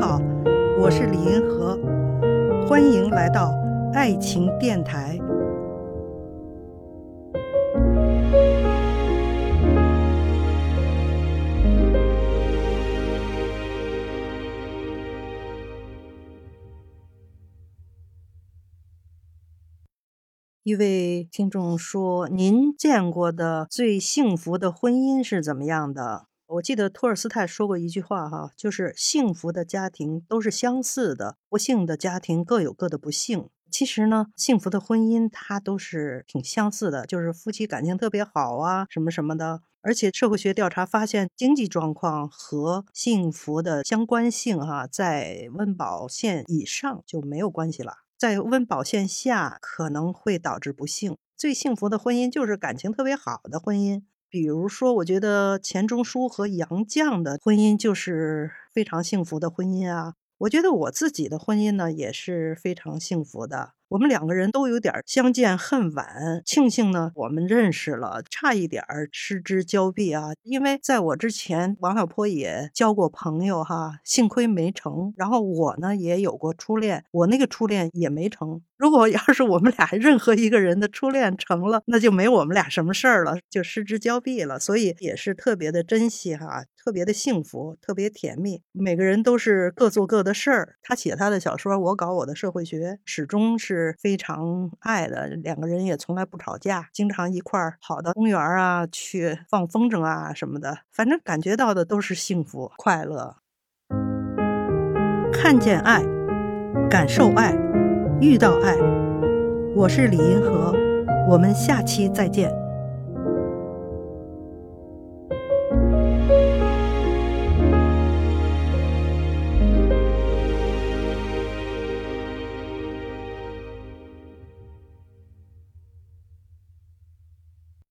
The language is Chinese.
好我是李银河，欢迎来到爱情电台。一位听众说：“您见过的最幸福的婚姻是怎么样的？”我记得托尔斯泰说过一句话，哈，就是幸福的家庭都是相似的，不幸的家庭各有各的不幸。其实呢，幸福的婚姻它都是挺相似的，就是夫妻感情特别好啊，什么什么的。而且社会学调查发现，经济状况和幸福的相关性，哈，在温饱线以上就没有关系了。在温饱线下可能会导致不幸。最幸福的婚姻就是感情特别好的婚姻。比如说，我觉得钱钟书和杨绛的婚姻就是非常幸福的婚姻啊。我觉得我自己的婚姻呢也是非常幸福的。我们两个人都有点相见恨晚，庆幸呢我们认识了，差一点儿失之交臂啊。因为在我之前，王小波也交过朋友哈，幸亏没成。然后我呢也有过初恋，我那个初恋也没成。如果要是我们俩任何一个人的初恋成了，那就没我们俩什么事儿了，就失之交臂了。所以也是特别的珍惜哈，特别的幸福，特别甜蜜。每个人都是各做各的事儿，他写他的小说，我搞我的社会学，始终是是非常爱的。两个人也从来不吵架，经常一块儿跑到公园啊去放风筝啊什么的，反正感觉到的都是幸福快乐。看见爱，感受爱。遇到爱，我是李银河，我们下期再见。